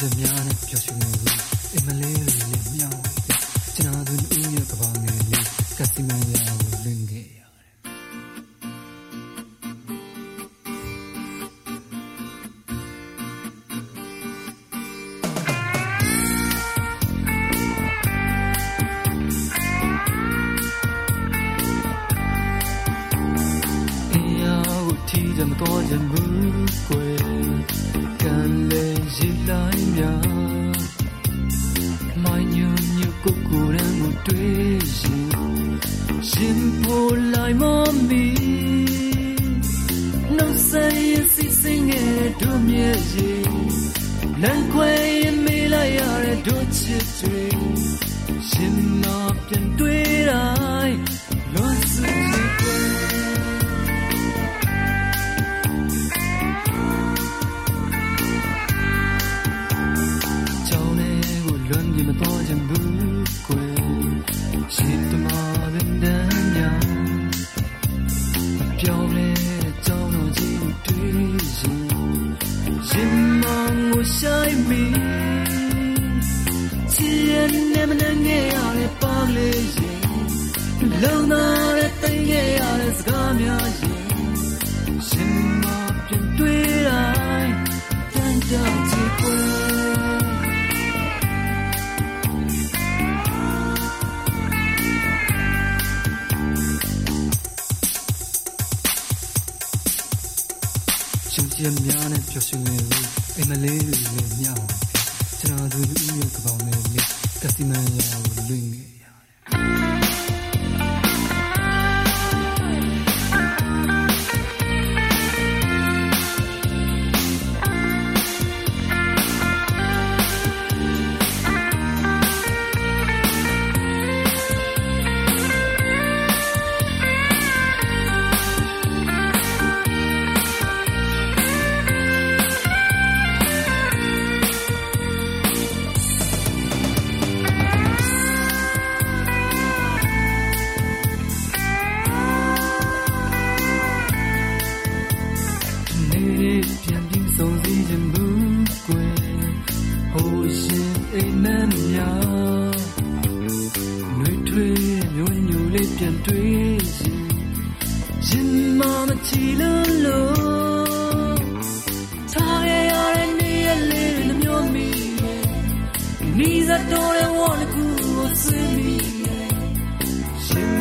သမျှနဲ့ပျော်ရွှင်နေပြီအမလေးလေးနဲ့မြောင်းကျွန်တော်တို့ဦးရဲ့ကဘာငယ် ည်လိုက်များမိုင်းညွညကိုကိုရန်ကိုတွေ့ရင်ရှင်ဖို့လိုက်မမီနှုတ်ဆက်ရစီစင်ငယ်တို့မြဲရင်လမ်းခွဲမေးလိုက်ရတဲ့တို့ချစ်တွေ ငိုဆိုင်မီချီရနေမနေငယ်ရတဲ့ပါလေးရင်လုံနာတဲ့တည့်ရရတဲ့စကားများ ကြံများနဲ့ပျော်ရွှင်နေလို့အိမ်မလေးတွေလည်းမြောက်ကျွန်တော်တို့ဥယျာဉ်ကပောင်နဲ့လေးကစီမန်ရာကိုလွင်နေ အိမ်မက်များနှွေထွေးညွညူလေးပြန်တွေ့ရင်ရင်မမချီလို့လို့ထားရရတဲ့နေရလေးနှမျောမိနီးစတော်တဲ့ဝါနကူကိုဆွေးမိ